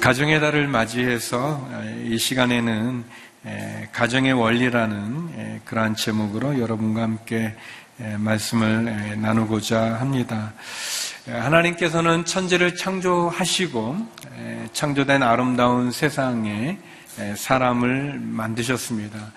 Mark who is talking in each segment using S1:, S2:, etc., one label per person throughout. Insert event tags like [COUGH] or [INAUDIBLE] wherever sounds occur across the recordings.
S1: 가정의 달을 맞이해서 이 시간에는 가정의 원리라는 그러한 제목으로 여러분과 함께 말씀을 나누고자 합니다. 하나님께서는 천지를 창조하시고 창조된 아름다운 세상에 사람을 만드셨습니다.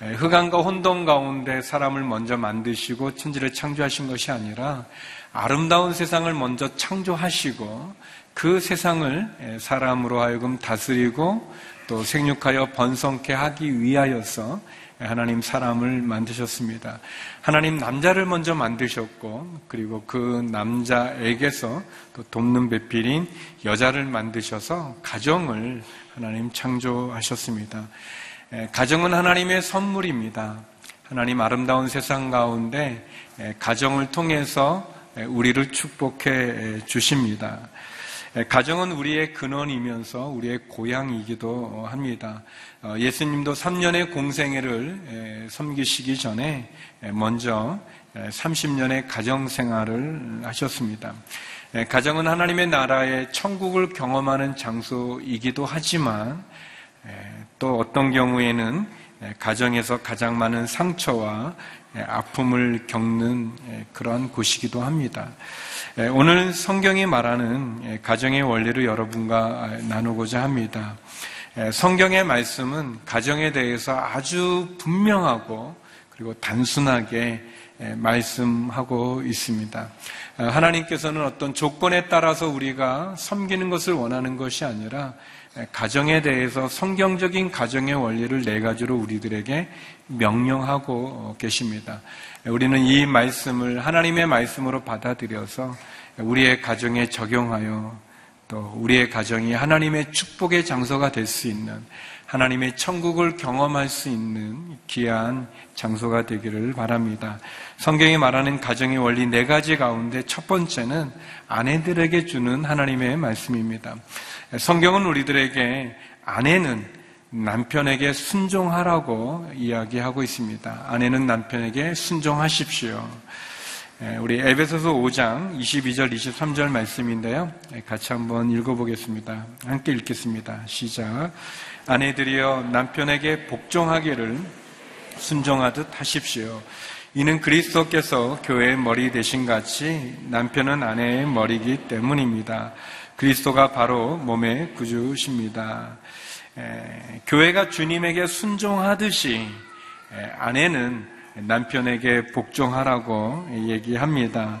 S1: 흑암과 혼돈 가운데 사람을 먼저 만드시고 천지를 창조하신 것이 아니라 아름다운 세상을 먼저 창조하시고 그 세상을 사람으로 하여금 다스리고 또 생육하여 번성케 하기 위하여서 하나님 사람을 만드셨습니다. 하나님 남자를 먼저 만드셨고 그리고 그 남자에게서 또 돕는 배필인 여자를 만드셔서 가정을 하나님 창조하셨습니다. 가정은 하나님의 선물입니다. 하나님 아름다운 세상 가운데 가정을 통해서 우리를 축복해 주십니다. 가정은 우리의 근원이면서 우리의 고향이기도 합니다. 어, 예수님도 3년의 공생애를 섬기시기 전에 먼저 30년의 가정 생활을 하셨습니다. 가정은 하나님의 나라의 천국을 경험하는 장소이기도 하지만 또 어떤 경우에는 가정에서 가장 많은 상처와 아픔을 겪는 그러한 곳이기도 합니다. 오늘 성경이 말하는 가정의 원리를 여러분과 나누고자 합니다. 성경의 말씀은 가정에 대해서 아주 분명하고 그리고 단순하게 말씀하고 있습니다. 하나님께서는 어떤 조건에 따라서 우리가 섬기는 것을 원하는 것이 아니라 가정에 대해서 성경적인 가정의 원리를 네 가지로 우리들에게 명령하고 계십니다. 우리는 이 말씀을 하나님의 말씀으로 받아들여서 우리의 가정에 적용하여 또 우리의 가정이 하나님의 축복의 장소가 될 수 있는 하나님의 천국을 경험할 수 있는 귀한 장소가 되기를 바랍니다. 성경이 말하는 가정의 원리 네 가지 가운데 첫 번째는 아내들에게 주는 하나님의 말씀입니다. 성경은 우리들에게 아내는 남편에게 순종하라고 이야기하고 있습니다. 아내는 남편에게 순종하십시오. 예, 우리 에베소서 5장 22절 23절 말씀인데요. 예, 같이 한번 읽어보겠습니다. 함께 읽겠습니다. 시작. 아내들이여 남편에게 복종하기를 순종하듯 하십시오. 이는 그리스도께서 교회의 머리 되신 같이 남편은 아내의 머리이기 때문입니다. 그리스도가 바로 몸의 구주십니다. 에, 교회가 주님에게 순종하듯이 에, 아내는 남편에게 복종하라고 얘기합니다.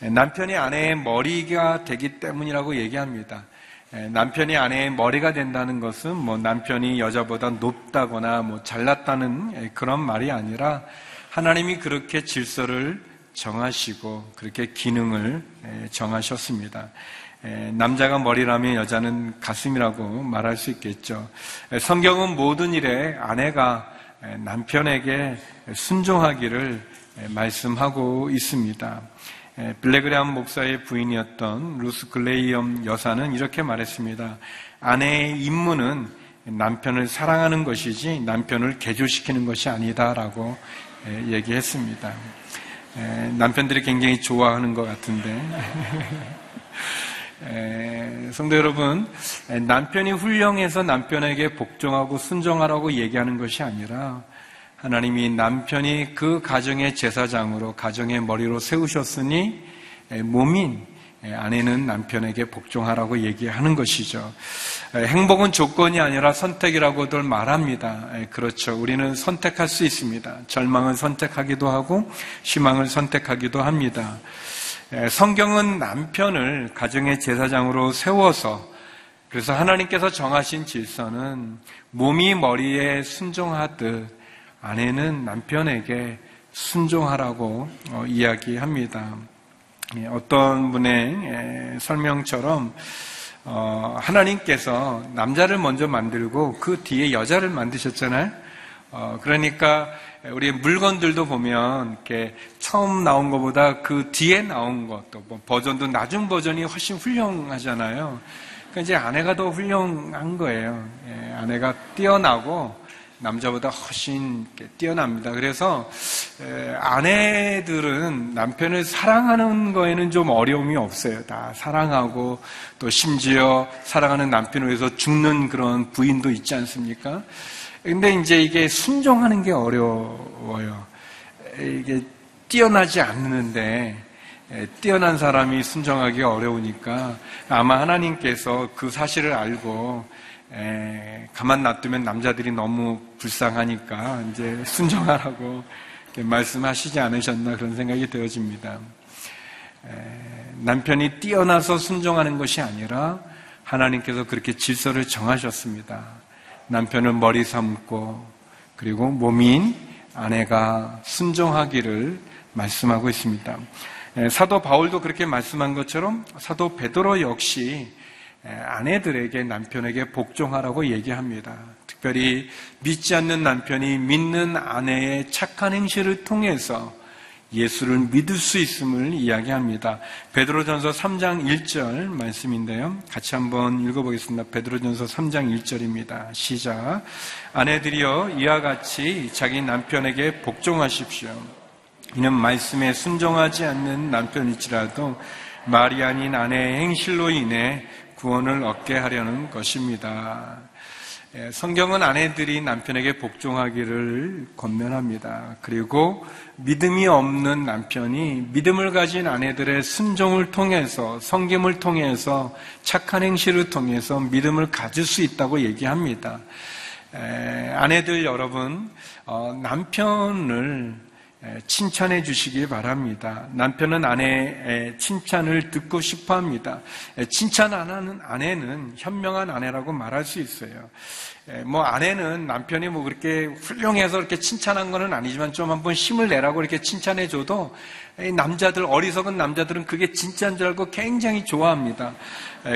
S1: 남편이 아내의 머리가 되기 때문이라고 얘기합니다. 남편이 아내의 머리가 된다는 것은 뭐 남편이 여자보다 높다거나 뭐 잘났다는 그런 말이 아니라 하나님이 그렇게 질서를 정하시고 그렇게 기능을 정하셨습니다. 남자가 머리라면 여자는 가슴이라고 말할 수 있겠죠. 성경은 모든 일에 아내가 남편에게 순종하기를 말씀하고 있습니다. 빌리 그레이엄 목사의 부인이었던 루스 그레이엄 여사는 이렇게 말했습니다. 아내의 임무는 남편을 사랑하는 것이지 남편을 개조시키는 것이 아니다라고 얘기했습니다. 남편들이 굉장히 좋아하는 것 같은데. [LAUGHS] 성도 여러분, 남편이 훌륭해서 남편에게 복종하고 순종하라고 얘기하는 것이 아니라 하나님이 남편이 그 가정의 제사장으로 가정의 머리로 세우셨으니 몸인 아내는 남편에게 복종하라고 얘기하는 것이죠. 행복은 조건이 아니라 선택이라고들 말합니다. 그렇죠. 우리는 선택할 수 있습니다. 절망을 선택하기도 하고 희망을 선택하기도 합니다. 성경은 남편을 가정의 제사장으로 세워서 그래서 하나님께서 정하신 질서는 몸이 머리에 순종하듯 아내는 남편에게 순종하라고 어, 이야기합니다. 예, 어떤 분의 설명처럼 어, 하나님께서 남자를 먼저 만들고 그 뒤에 여자를 만드셨잖아요. 어, 그러니까 우리 물건들도 보면 이렇게 처음 나온 것보다 그 뒤에 나온 것도 뭐 버전도 낮은 버전이 훨씬 훌륭하잖아요. 그러니까 이제 아내가 더 훌륭한 거예요. 예, 아내가 뛰어나고 남자보다 훨씬 뛰어납니다. 그래서 아내들은 남편을 사랑하는 거에는 좀 어려움이 없어요. 다 사랑하고 또 심지어 사랑하는 남편을 위해서 죽는 그런 부인도 있지 않습니까? 근데 이제 이게 순종하는 게 어려워요. 이게 뛰어나지 않는데 뛰어난 사람이 순종하기 어려우니까 아마 하나님께서 그 사실을 알고 에, 가만 놔두면 남자들이 너무 불쌍하니까 이제 순종하라고 말씀하시지 않으셨나 그런 생각이 되어집니다. 에, 남편이 뛰어나서 순종하는 것이 아니라 하나님께서 그렇게 질서를 정하셨습니다. 남편을 머리 삼고 그리고 몸인 아내가 순종하기를 말씀하고 있습니다. 사도 바울도 그렇게 말씀한 것처럼 사도 베드로 역시 아내들에게 남편에게 복종하라고 얘기합니다. 특별히 믿지 않는 남편이 믿는 아내의 착한 행실을 통해서 예수를 믿을 수 있음을 이야기합니다. 베드로전서 3장 1절 말씀인데요. 같이 한번 읽어보겠습니다. 베드로전서 3장 1절입니다. 시작. 아내들이여 이와 같이 자기 남편에게 복종하십시오. 이는 말씀에 순종하지 않는 남편일지라도 말이 아닌 아내의 행실로 인해 구원을 얻게 하려는 것입니다. 예, 성경은 아내들이 남편에게 복종하기를 권면합니다. 그리고 믿음이 없는 남편이 믿음을 가진 아내들의 순종을 통해서 성김을 통해서 착한 행실을 통해서 믿음을 가질 수 있다고 얘기합니다. 예, 아내들 여러분, 어, 남편을 칭찬해 주시기 바랍니다. 남편은 아내의 칭찬을 듣고 싶어 합니다. 칭찬 안 하는 아내는 현명한 아내라고 말할 수 있어요. 뭐 아내는 남편이 뭐 그렇게 훌륭해서 이렇게 칭찬한 거는 아니지만 좀 한번 힘을 내라고 이렇게 칭찬해 줘도 남자들 어리석은 남자들은 그게 진짜인 줄 알고 굉장히 좋아합니다.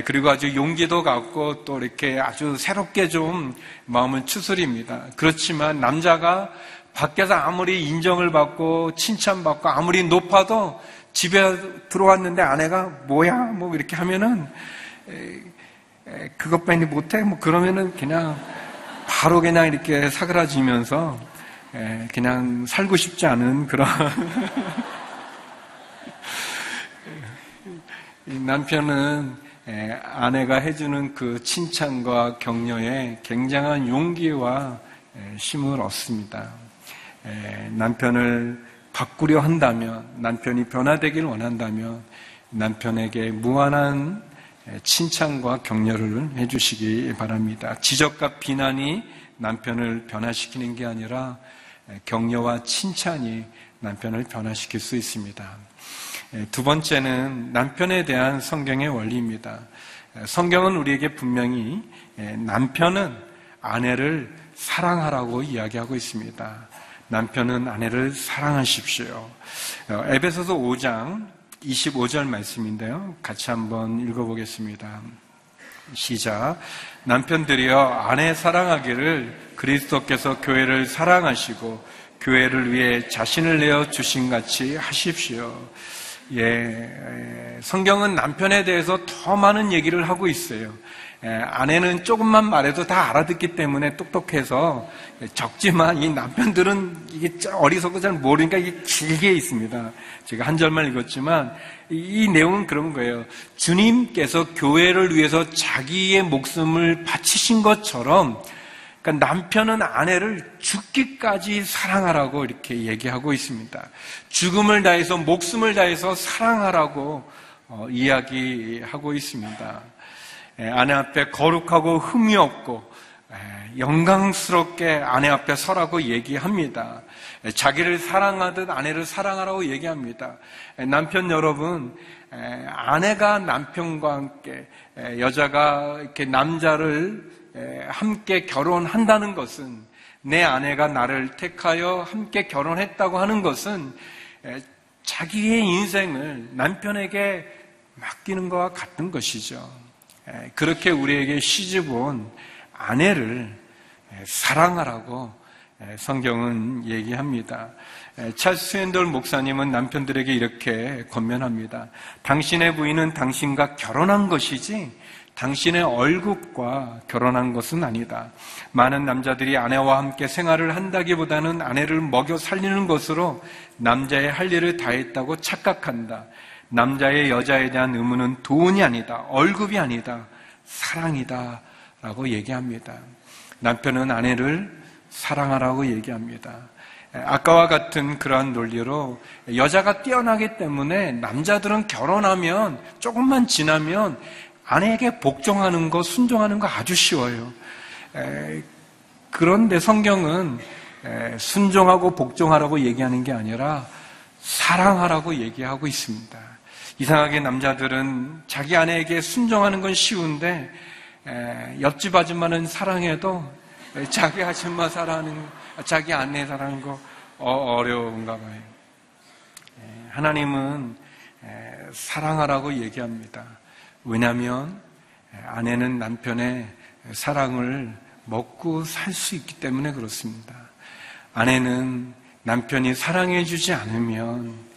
S1: 그리고 아주 용기도 갖고 또 이렇게 아주 새롭게 좀 마음을 추스립니다. 그렇지만 남자가 밖에서 아무리 인정을 받고 칭찬받고 아무리 높아도 집에 들어왔는데 아내가 뭐야 뭐 이렇게 하면은 그것뿐이 못해 뭐 그러면은 그냥 바로 그냥 이렇게 사그라지면서 그냥 살고 싶지 않은 그런 [LAUGHS] 남편은 아내가 해주는 그 칭찬과 격려에 굉장한 용기와 힘을 얻습니다. 남편을 바꾸려 한다면, 남편이 변화되길 원한다면, 남편에게 무한한 칭찬과 격려를 해주시기 바랍니다. 지적과 비난이 남편을 변화시키는 게 아니라 격려와 칭찬이 남편을 변화시킬 수 있습니다. 두 번째는 남편에 대한 성경의 원리입니다. 성경은 우리에게 분명히 남편은 아내를 사랑하라고 이야기하고 있습니다. 남편은 아내를 사랑하십시오. 어, 에베소서 5장 25절 말씀인데요. 같이 한번 읽어보겠습니다. 시작. 남편들이여 아내 사랑하기를 그리스도께서 교회를 사랑하시고 교회를 위해 자신을 내어 주신 같이 하십시오. 예, 성경은 남편에 대해서 더 많은 얘기를 하고 있어요. 예, 아내는 조금만 말해도 다 알아듣기 때문에 똑똑해서 적지만 이 남편들은 이게 어리석고 잘 모르니까 이게 길게 있습니다. 제가 한 절만 읽었지만 이, 이 내용은 그런 거예요. 주님께서 교회를 위해서 자기의 목숨을 바치신 것처럼 그러니까 남편은 아내를 죽기까지 사랑하라고 이렇게 얘기하고 있습니다. 죽음을 다해서 목숨을 다해서 사랑하라고 어, 이야기하고 있습니다. 예, 아내 앞에 거룩하고 흠이 없고 예, 영광스럽게 아내 앞에 서라고 얘기합니다. 예, 자기를 사랑하듯 아내를 사랑하라고 얘기합니다. 남편 여러분, 아내가 남편과 함께 여자가 이렇게 남자를 함께 결혼한다는 것은 내 아내가 나를 택하여 함께 결혼했다고 하는 것은 자기의 인생을 남편에게 맡기는 것과 같은 것이죠. 그렇게 우리에게 시집온 아내를 사랑하라고 성경은 얘기합니다. 찰스 앤돌 목사님은 남편들에게 이렇게 권면합니다. 당신의 부인은 당신과 결혼한 것이지 당신의 얼굴과 결혼한 것은 아니다. 많은 남자들이 아내와 함께 생활을 한다기보다는 아내를 먹여 살리는 것으로 남자의 할 일을 다했다고 착각한다. 남자의 여자에 대한 의무는 돈이 아니다. 얼굴이 아니다. 사랑이다. 라고 얘기합니다. 남편은 아내를 사랑하라고 얘기합니다. 아까와 같은 그러한 논리로 여자가 뛰어나기 때문에 남자들은 결혼하면 조금만 지나면 아내에게 복종하는 거, 순종하는 거 아주 쉬워요. 그런데 성경은 순종하고 복종하라고 얘기하는 게 아니라 사랑하라고 얘기하고 있습니다. 이상하게 남자들은 자기 아내에게 순종하는 건 쉬운데 옆집 아줌마는 사랑해도 자기 아줌마 사랑하는 자기 아내 사랑하는 거 어, 어려운가 봐요. 하나님은 사랑하라고 얘기합니다. 왜냐하면 아내는 남편의 사랑을 먹고 살 수 있기 때문에 그렇습니다. 아내는 남편이 사랑해주지 않으면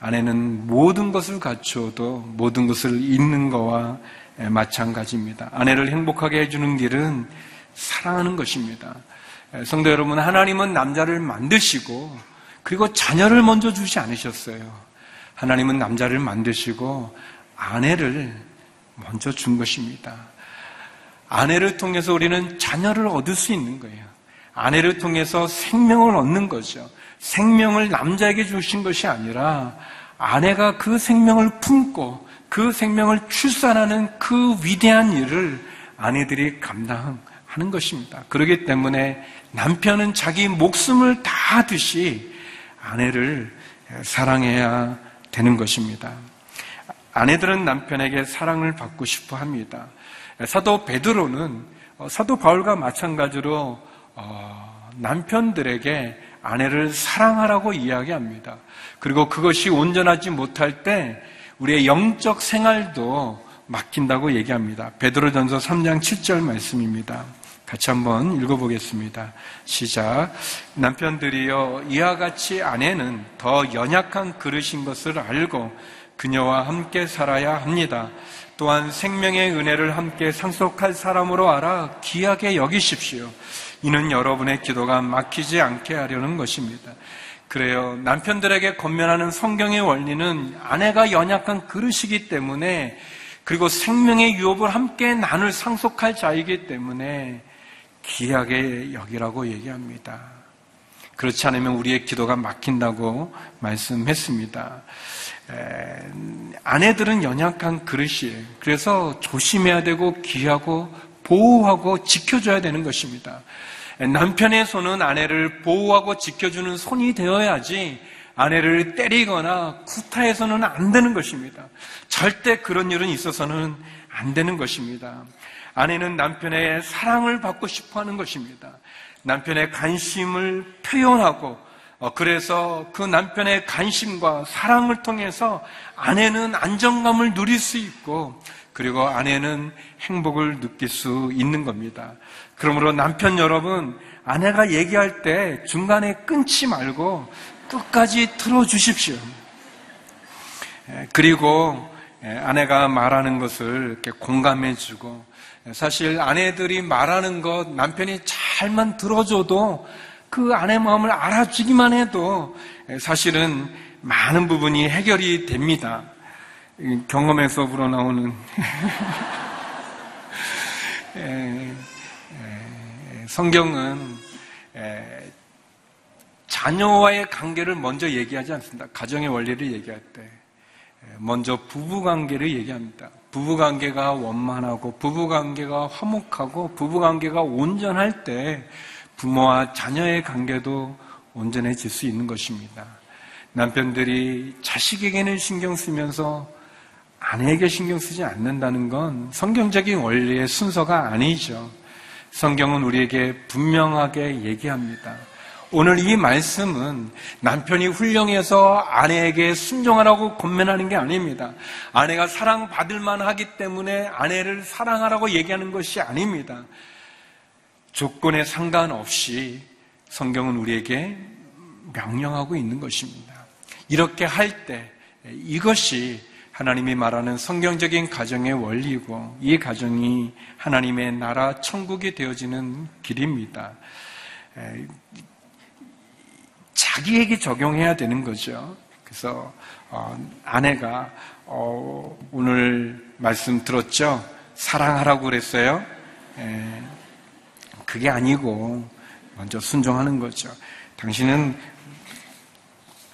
S1: 아내는 모든 것을 갖추어도 모든 것을 잃는 거와 마찬가지입니다. 아내를 행복하게 해주는 길은 사랑하는 것입니다. 성도 여러분, 하나님은 남자를 만드시고 그리고 자녀를 먼저 주지 않으셨어요. 하나님은 남자를 만드시고 아내를 먼저 준 것입니다. 아내를 통해서 우리는 자녀를 얻을 수 있는 거예요. 아내를 통해서 생명을 얻는 거죠. 생명을 남자에게 주신 것이 아니라 아내가 그 생명을 품고 그 생명을 출산하는 그 위대한 일을 아내들이 감당하는 것입니다. 그렇기 때문에 남편은 자기 목숨을 다하듯이 아내를 사랑해야 되는 것입니다. 아내들은 남편에게 사랑을 받고 싶어 합니다. 사도 베드로는 어, 사도 바울과 마찬가지로 어, 남편들에게 아내를 사랑하라고 이야기합니다. 그리고 그것이 온전하지 못할 때 우리의 영적 생활도 막힌다고 얘기합니다. 베드로전서 3장 7절 말씀입니다. 같이 한번 읽어보겠습니다. 시작. 남편들이여 이와 같이 아내는 더 연약한 그릇인 것을 알고 그녀와 함께 살아야 합니다. 또한 생명의 은혜를 함께 상속할 사람으로 알아 귀하게 여기십시오. 이는 여러분의 기도가 막히지 않게 하려는 것입니다. 그래요. 남편들에게 건면하는 성경의 원리는 아내가 연약한 그릇이기 때문에 그리고 생명의 유업을 함께 나눌 상속할 자이기 때문에 귀하게 여기라고 얘기합니다. 그렇지 않으면 우리의 기도가 막힌다고 말씀했습니다. 아내들은 연약한 그릇이에요. 그래서 조심해야 되고 귀하고 보호하고 지켜줘야 되는 것입니다. 남편의 손은 아내를 보호하고 지켜주는 손이 되어야지 아내를 때리거나 구타해서는 안 되는 것입니다. 절대 그런 일은 있어서는 안 되는 것입니다. 아내는 남편의 사랑을 받고 싶어 하는 것입니다. 남편의 관심을 표현하고 어, 그래서 그 남편의 관심과 사랑을 통해서 아내는 안정감을 누릴 수 있고 그리고 아내는 행복을 느낄 수 있는 겁니다. 그러므로 남편 여러분, 아내가 얘기할 때 중간에 끊지 말고 끝까지 틀어주십시오. 그리고 아내가 말하는 것을 이렇게 공감해주고 사실 아내들이 말하는 것 남편이 잘만 들어줘도 그 아내 마음을 알아주기만 해도 사실은 많은 부분이 해결이 됩니다. 경험에서 불어나오는 [LAUGHS] 성경은 자녀와의 관계를 먼저 얘기하지 않습니다. 가정의 원리를 얘기할 때 먼저 부부 관계를 얘기합니다. 부부 관계가 원만하고 부부 관계가 화목하고 부부 관계가 온전할 때 부모와 자녀의 관계도 온전해질 수 있는 것입니다. 남편들이 자식에게는 신경 쓰면서 아내에게 신경 쓰지 않는다는 건 성경적인 원리의 순서가 아니죠. 성경은 우리에게 분명하게 얘기합니다. 오늘 이 말씀은 남편이 훌륭해서 아내에게 순종하라고 권면하는 게 아닙니다. 아내가 사랑받을 만 하기 때문에 아내를 사랑하라고 얘기하는 것이 아닙니다. 조건에 상관없이 성경은 우리에게 명령하고 있는 것입니다. 이렇게 할 때 이것이 하나님이 말하는 성경적인 가정의 원리고 이 가정이 하나님의 나라 천국이 되어지는 길입니다. 자기에게 적용해야 되는 거죠. 그래서 어, 아내가 어, 오늘 말씀 들었죠? 사랑하라고 그랬어요. 에, 그게 아니고 먼저 순종하는 거죠. 당신은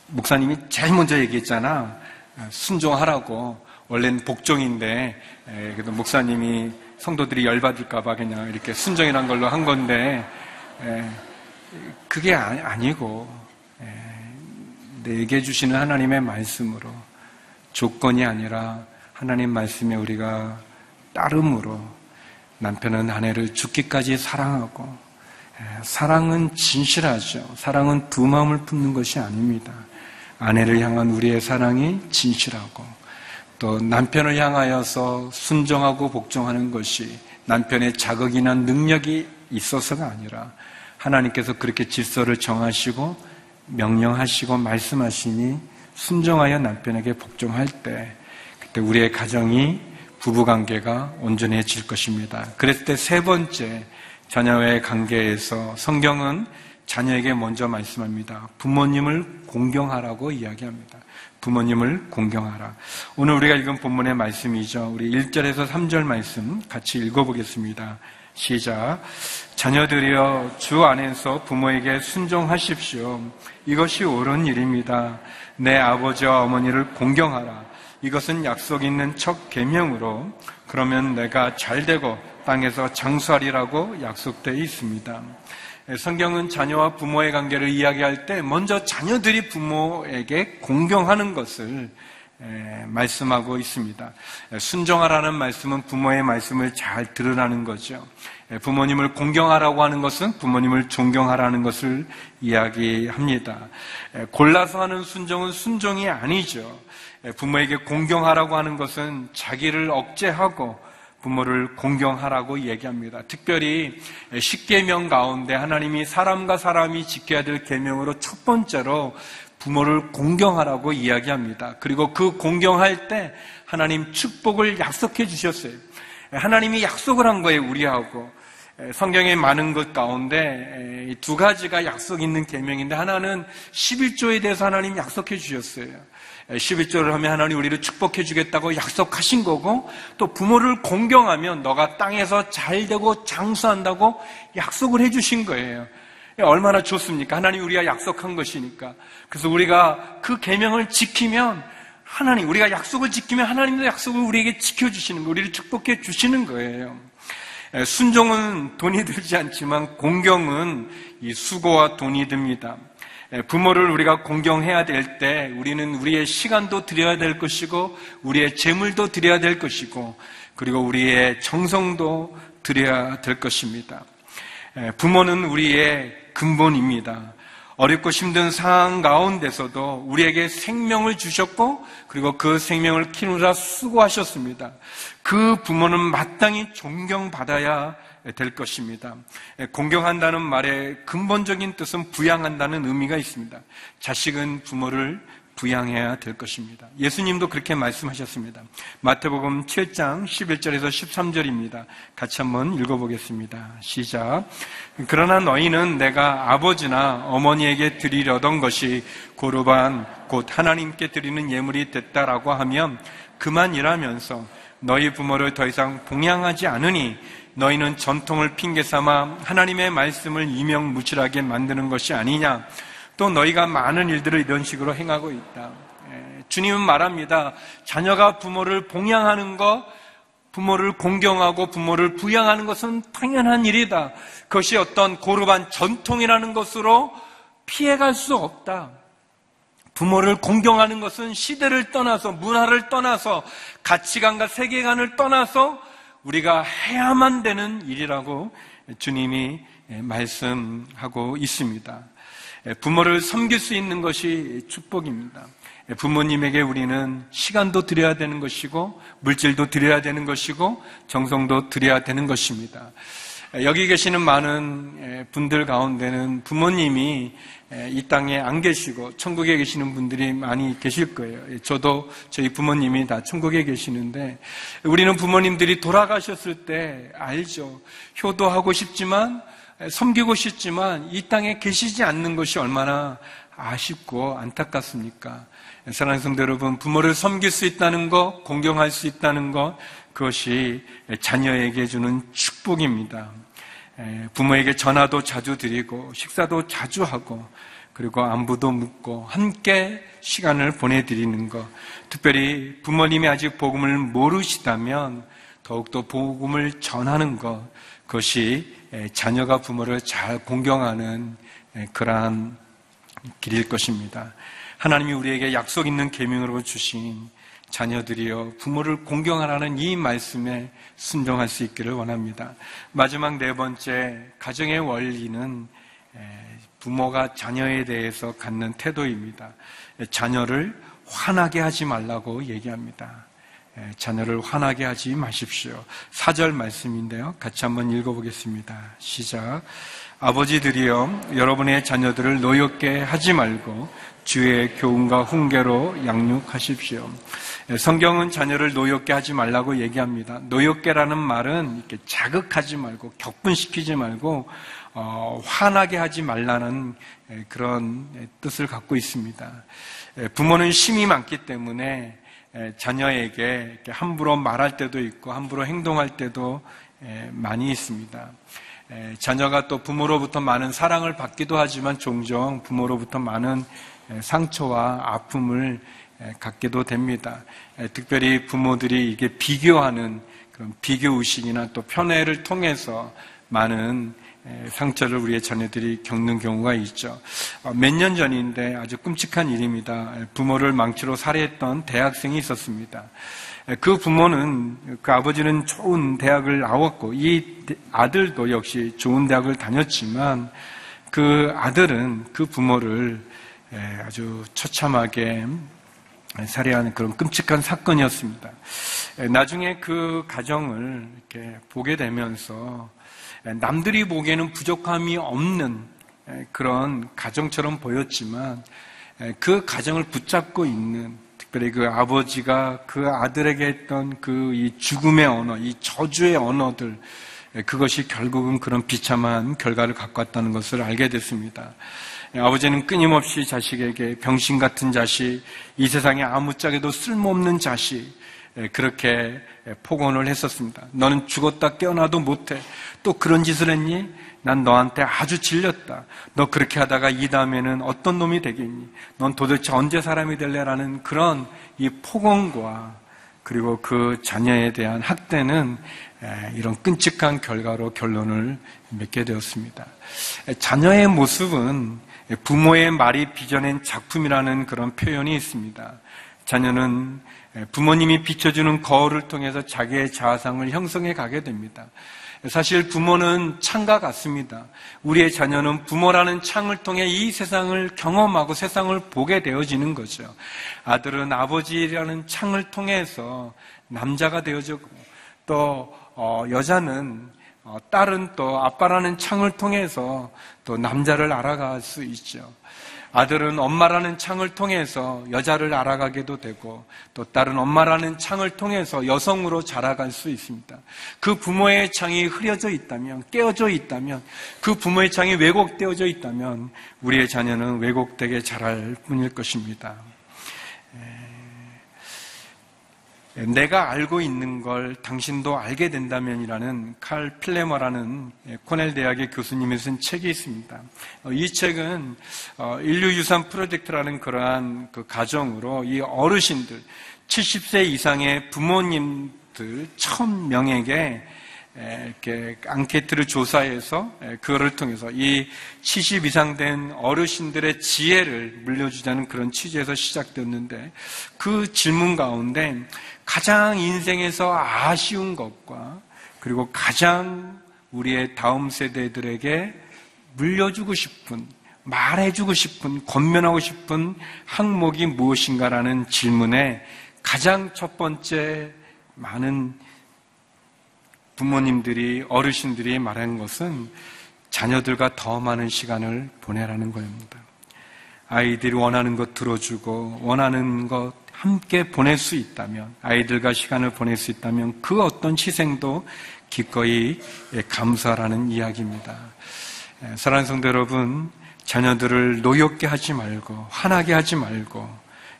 S1: 목사님이 제일 먼저 얘기했잖아. 순종하라고. 원래는 복종인데, 에, 그래도 목사님이 성도들이 열받을까봐 그냥 이렇게 순종이란 걸로 한 건데, 에, 그게 아, 니고 내게 주시는 하나님의 말씀으로 조건이 아니라 하나님 말씀에 우리가 따름으로 남편은 아내를 죽기까지 사랑하고 사랑은 진실하죠. 사랑은 두 마음을 품는 것이 아닙니다. 아내를 향한 우리의 사랑이 진실하고 또 남편을 향하여서 순종하고 복종하는 것이 남편의 자극이나 능력이 있어서가 아니라 하나님께서 그렇게 질서를 정하시고 명령하시고 말씀하시니 순종하여 남편에게 복종할 때 그때 우리의 가정이 부부 관계가 온전해질 것입니다. 그랬을 때 세 번째 자녀의 관계에서 성경은 자녀에게 먼저 말씀합니다. 부모님을 공경하라고 이야기합니다. 부모님을 공경하라. 오늘 우리가 읽은 본문의 말씀이죠. 우리 1절에서 3절 말씀 같이 읽어보겠습니다. 시작. 자녀들이여 주 안에서 부모에게 순종하십시오. 이것이 옳은 일입니다. 내 아버지와 어머니를 공경하라. 이것은 약속 있는 첫 계명으로 그러면 내가 잘 되고 땅에서 장수하리라고 약속되어 있습니다. 성경은 자녀와 부모의 관계를 이야기할 때 먼저 자녀들이 부모에게 공경하는 것을 말씀하고 있습니다. 순종하라는 말씀은 부모의 말씀을 잘 들으라는 거죠. 부모님을 공경하라고 하는 것은 부모님을 존경하라는 것을 이야기합니다. 골라서 하는 순종은 순종이 아니죠. 부모에게 공경하라고 하는 것은 자기를 억제하고 부모를 공경하라고 얘기합니다. 특별히 십계명 가운데 하나님이 사람과 사람이 지켜야 될 계명으로 첫 번째로 부모를 공경하라고 이야기합니다. 그리고 그 공경할 때 하나님 축복을 약속해 주셨어요. 하나님이 약속을 한 거예요, 우리하고. 성경에 많은 것 가운데 두 가지가 약속 있는 계명인데 하나는 11조에 대해서 하나님 약속해 주셨어요. 11조를 하면 하나님 우리를 축복해 주겠다고 약속하신 거고 또 부모를 공경하면 너가 땅에서 잘 되고 장수한다고 약속을 해 주신 거예요. 얼마나 좋습니까? 하나님 우리가 약속한 것이니까. 그래서 우리가 그 계명을 지키면 하나님 우리가 약속을 지키면 하나님도 약속을 우리에게 지켜 주시는 거, 우리를 축복해 주시는 거예요. 순종은 돈이 들지 않지만 공경은 이 수고와 돈이 듭니다. 부모를 우리가 공경해야 될 때 우리는 우리의 시간도 드려야 될 것이고 우리의 재물도 드려야 될 것이고 그리고 우리의 정성도 드려야 될 것입니다. 부모는 우리의 근본입니다. 어렵고 힘든 상황 가운데서도 우리에게 생명을 주셨고 그리고 그 생명을 키우느라 수고하셨습니다. 그 부모는 마땅히 존경받아야 될 것입니다. 공경한다는 말의 근본적인 뜻은 부양한다는 의미가 있습니다. 자식은 부모를 부양해야 될 것입니다. 예수님도 그렇게 말씀하셨습니다. 마태복음 7장 11절에서 13절입니다. 같이 한번 읽어보겠습니다. 시작. 그러나 너희는 내가 아버지나 어머니에게 드리려던 것이 고르반 곧 하나님께 드리는 예물이 됐다라고 하면 그만 일하면서 너희 부모를 더 이상 봉양하지 않으니 너희는 전통을 핑계 삼아 하나님의 말씀을 이명무실하게 만드는 것이 아니냐. 또 너희가 많은 일들을 이런 식으로 행하고 있다. 예, 주님은 말합니다. 자녀가 부모를 봉양하는 것, 부모를 공경하고 부모를 부양하는 것은 당연한 일이다. 그것이 어떤 고르반 전통이라는 것으로 피해갈 수 없다. 부모를 공경하는 것은 시대를 떠나서 문화를 떠나서 가치관과 세계관을 떠나서 우리가 해야만 되는 일이라고 주님이 말씀하고 있습니다. 부모를 섬길 수 있는 것이 축복입니다. 부모님에게 우리는 시간도 드려야 되는 것이고, 물질도 드려야 되는 것이고, 정성도 드려야 되는 것입니다. 여기 계시는 많은 분들 가운데는 부모님이 이 땅에 안 계시고 천국에 계시는 분들이 많이 계실 거예요. 저도 저희 부모님이 다 천국에 계시는데 우리는 부모님들이 돌아가셨을 때 알죠. 효도하고 싶지만 섬기고 싶지만 이 땅에 계시지 않는 것이 얼마나 아쉽고 안타깝습니까? 사랑하는 성도 여러분, 부모를 섬길 수 있다는 것, 공경할 수 있다는 것, 그것이 자녀에게 주는 축복입니다. 부모에게 전화도 자주 드리고 식사도 자주 하고 그리고 안부도 묻고 함께 시간을 보내드리는 것. 특별히 부모님이 아직 복음을 모르시다면 더욱더 복음을 전하는 것. 그것이 자녀가 부모를 잘 공경하는 그러한 길일 것입니다. 하나님이 우리에게 약속 있는 계명으로 주신 자녀들이여 부모를 공경하라는 이 말씀에 순종할 수 있기를 원합니다. 마지막 네 번째 가정의 원리는 부모가 자녀에 대해서 갖는 태도입니다. 자녀를 화나게 하지 말라고 얘기합니다. 자녀를 화나게 하지 마십시오. 사절 말씀인데요. 같이 한번 읽어보겠습니다. 시작. 아버지들이여 여러분의 자녀들을 노엽게 하지 말고 주의 교훈과 훈계로 양육하십시오. 예, 성경은 자녀를 노엽게 하지 말라고 얘기합니다. 노엽게라는 말은 이렇게 자극하지 말고 격분시키지 말고 어, 화나게 하지 말라는 예, 그런 뜻을 갖고 있습니다. 예, 부모는 심이 많기 때문에 자녀에게 함부로 말할 때도 있고 함부로 행동할 때도 많이 있습니다. 자녀가 또 부모로부터 많은 사랑을 받기도 하지만 종종 부모로부터 많은 상처와 아픔을 갖게도 됩니다. 특별히 부모들이 이게 비교하는 그런 비교 의식이나 또 편애를 통해서 많은 상처를 우리의 자녀들이 겪는 경우가 있죠. 어, 몇년 전인데 아주 끔찍한 일입니다. 부모를 망치로 살해했던 대학생이 있었습니다. 그 부모는 그 아버지는 좋은 대학을 나왔고 이 아들도 역시 좋은 대학을 다녔지만 그 아들은 그 부모를 아주 처참하게 살해하는 그런 끔찍한 사건이었습니다. 나중에 그 가정을 이렇게 보게 되면서 남들이 보기에는 부족함이 없는 그런 가정처럼 보였지만 그 가정을 붙잡고 있는 특별히 그 아버지가 그 아들에게 했던 그 이 죽음의 언어, 이 저주의 언어들 그것이 결국은 그런 비참한 결과를 갖고 왔다는 것을 알게 됐습니다. 예, 아버지는 끊임없이 자식에게 병신 같은 자식, 이 세상에 아무짝에도 쓸모없는 자식, 예, 그렇게 폭언을 했었습니다. 너는 죽었다 깨어나도 못해. 또 그런 짓을 했니? 난 너한테 아주 질렸다. 너 그렇게 하다가 이 다음에는 어떤 놈이 되겠니? 넌 도대체 언제 사람이 될래라는 그런 이 폭언과 그리고 그 자녀에 대한 학대는 예, 이런 끔찍한 결과로 결론을 맺게 되었습니다. 자녀의 모습은 부모의 말이 빚어낸 작품이라는 그런 표현이 있습니다. 자녀는 부모님이 비춰주는 거울을 통해서 자기의 자아상을 형성해 가게 됩니다. 사실 부모는 창과 같습니다. 우리의 자녀는 부모라는 창을 통해 이 세상을 경험하고 세상을 보게 되어지는 거죠. 아들은 아버지라는 창을 통해서 남자가 되어지고 또 어, 여자는 어, 딸은 또 아빠라는 창을 통해서 또 남자를 알아갈 수 있죠. 아들은 엄마라는 창을 통해서 여자를 알아가게도 되고 또 딸은 엄마라는 창을 통해서 여성으로 자라갈 수 있습니다. 그 부모의 창이 흐려져 있다면, 깨어져 있다면, 그 부모의 창이 왜곡되어져 있다면 우리의 자녀는 왜곡되게 자랄 뿐일 것입니다. 내가 알고 있는 걸 당신도 알게 된다면이라는 칼 필레머라는 코넬 대학의 교수님이 쓴 책이 있습니다. 어, 이 책은 어, 인류 유산 프로젝트라는 그러한 그 가정으로 이 어르신들 70세 이상의 부모님들 1000명에게 이렇게 앙케트를 조사해서 그거를 통해서 이 70 이상 된 어르신들의 지혜를 물려주자는 그런 취지에서 시작되었는데 그 질문 가운데 가장 인생에서 아쉬운 것과 그리고 가장 우리의 다음 세대들에게 물려주고 싶은 말해주고 싶은 권면하고 싶은 항목이 무엇인가라는 질문에 가장 첫 번째 많은 부모님들이, 어르신들이 말하는 것은 자녀들과 더 많은 시간을 보내라는 겁니다. 아이들이 원하는 것 들어주고, 원하는 것 함께 보낼 수 있다면, 아이들과 시간을 보낼 수 있다면 그 어떤 희생도 기꺼이 감사라는 이야기입니다. 사랑하는 성도 여러분, 자녀들을 노엽게 하지 말고, 화나게 하지 말고,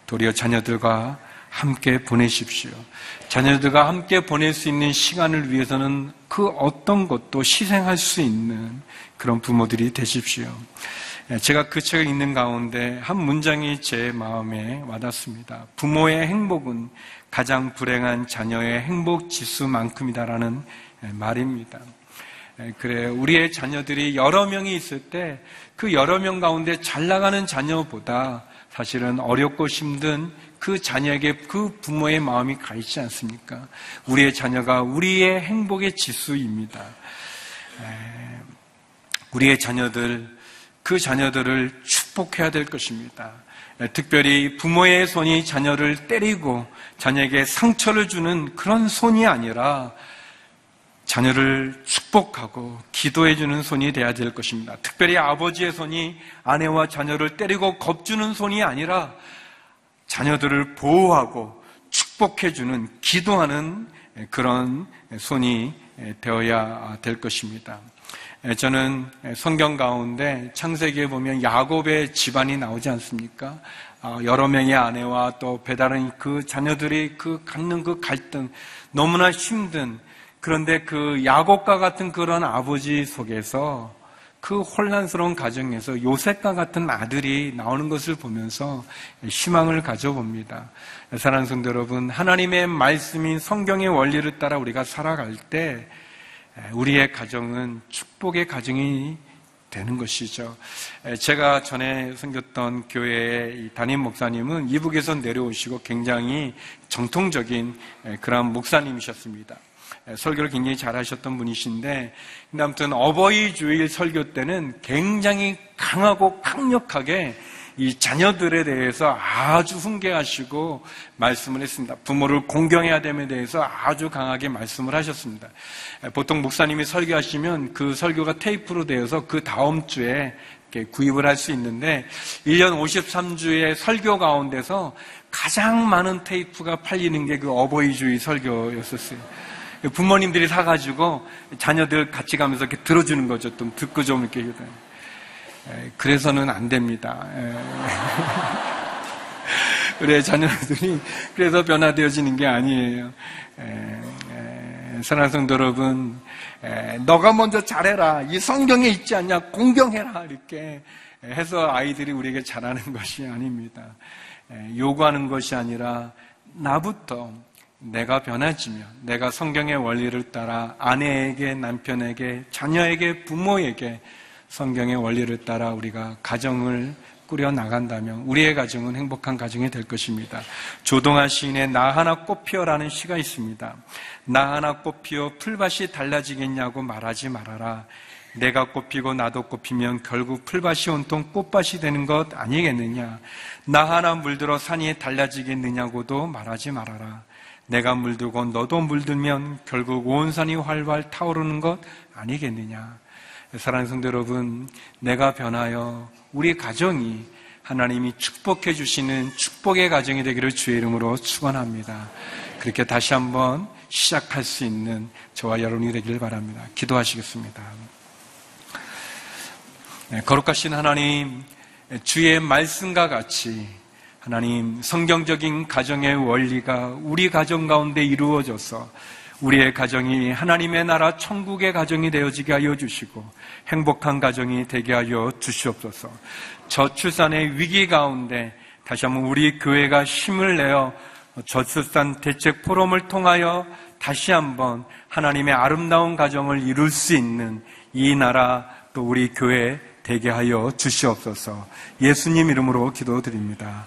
S1: 도리어 자녀들과 함께 보내십시오. 자녀들과 함께 보낼 수 있는 시간을 위해서는 그 어떤 것도 희생할 수 있는 그런 부모들이 되십시오. 제가 그 책을 읽는 가운데 한 문장이 제 마음에 와닿습니다. 부모의 행복은 가장 불행한 자녀의 행복 지수만큼이다라는 말입니다. 그래, 우리의 자녀들이 여러 명이 있을 때 그 여러 명 가운데 잘 나가는 자녀보다 사실은 어렵고 힘든 그 자녀에게 그 부모의 마음이 가 있지 않습니까? 우리의 자녀가 우리의 행복의 지수입니다. 우리의 자녀들, 그 자녀들을 축복해야 될 것입니다. 특별히 부모의 손이 자녀를 때리고 자녀에게 상처를 주는 그런 손이 아니라 자녀를 축복하고 기도해주는 손이 되어야 될 것입니다. 특별히 아버지의 손이 아내와 자녀를 때리고 겁주는 손이 아니라 자녀들을 보호하고 축복해주는 기도하는 그런 손이 되어야 될 것입니다. 저는 성경 가운데 창세기에 보면 야곱의 집안이 나오지 않습니까? 아, 여러 명의 아내와 또 배다른 그 자녀들이 그 갖는 그 갈등 너무나 힘든 그런데 그 야곱과 같은 그런 아버지 속에서 그 혼란스러운 가정에서 요셉과 같은 아들이 나오는 것을 보면서 희망을 가져봅니다. 사랑하는 성도 여러분, 하나님의 말씀인 성경의 원리를 따라 우리가 살아갈 때 우리의 가정은 축복의 가정이 되는 것이죠. 제가 전에 섬겼던 교회의 담임 목사님은 이북에서 내려오시고 굉장히 정통적인 그런 목사님이셨습니다. 예, 설교를 굉장히 잘하셨던 분이신데, 아무튼 어버이 주일 설교 때는 굉장히 강하고 강력하게 이 자녀들에 대해서 아주 훈계하시고 말씀을 했습니다. 부모를 공경해야 됨에 대해서 아주 강하게 말씀을 하셨습니다. 예, 보통 목사님이 설교하시면 그 설교가 테이프로 되어서 그 다음 주에 구입을 할 수 있는데 1년 53주의 설교 가운데서 가장 많은 테이프가 팔리는 게 그 어버이 주일 설교였었어요. 부모님들이 사가지고 자녀들 같이 가면서 이렇게 들어주는 거죠. 좀 듣고 좀 이렇게. 그래서는 안 됩니다. [LAUGHS] 우리 자녀들이 그래서 변화되어지는 게 아니에요. 사랑하는 성도 여러분, 너가 먼저 잘해라. 이 성경에 있지 않냐? 공경해라. 이렇게 해서 아이들이 우리에게 잘하는 [LAUGHS] 것이 아닙니다. 요구하는 것이 아니라 나부터 내가 변해지며 내가 성경의 원리를 따라 아내에게 남편에게 자녀에게 부모에게 성경의 원리를 따라 우리가 가정을 꾸려 나간다면 우리의 가정은 행복한 가정이 될 것입니다. 조동아 시인의 나 하나 꽃 피어라는 시가 있습니다. 나 하나 꽃 피어 풀밭이 달라지겠냐고 말하지 말아라. 내가 꽃피고 나도 꽃피면 결국 풀밭이 온통 꽃밭이 되는 것 아니겠느냐. 나 하나 물들어 산이 달라지겠느냐고도 말하지 말아라. 내가 물들고 너도 물들면 결국 온 산이 활활 타오르는 것 아니겠느냐. 사랑하는 성도 여러분, 내가 변하여 우리 가정이 하나님이 축복해 주시는 축복의 가정이 되기를 주의 이름으로 축원합니다. 그렇게 다시 한번 시작할 수 있는 저와 여러분이 되기를 바랍니다. 기도하시겠습니다. 네, 거룩하신 하나님, 주의 말씀과 같이 하나님 성경적인 가정의 원리가 우리 가정 가운데 이루어져서 우리의 가정이 하나님의 나라 천국의 가정이 되어지게 하여 주시고 행복한 가정이 되게 하여 주시옵소서. 저출산의 위기 가운데 다시 한번 우리 교회가 힘을 내어 저출산 대책 포럼을 통하여 다시 한번 하나님의 아름다운 가정을 이룰 수 있는 이 나라 또 우리 교회 되게 하여 주시옵소서. 예수님 이름으로 기도드립니다.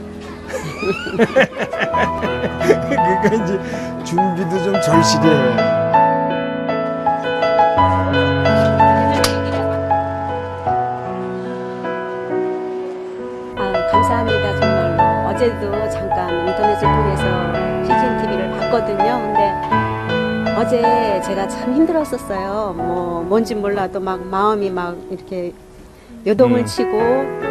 S2: 그러니까 이제 준비도 좀 절실해.
S3: 아, 감사합니다 정말로 어제도 잠깐 인터넷을 통해서 CGN TV를 봤거든요. 근데 어제 제가 참 힘들었었어요. 뭐 뭔지 몰라도 막 마음이 막 이렇게 요동을
S2: 음.
S3: 치고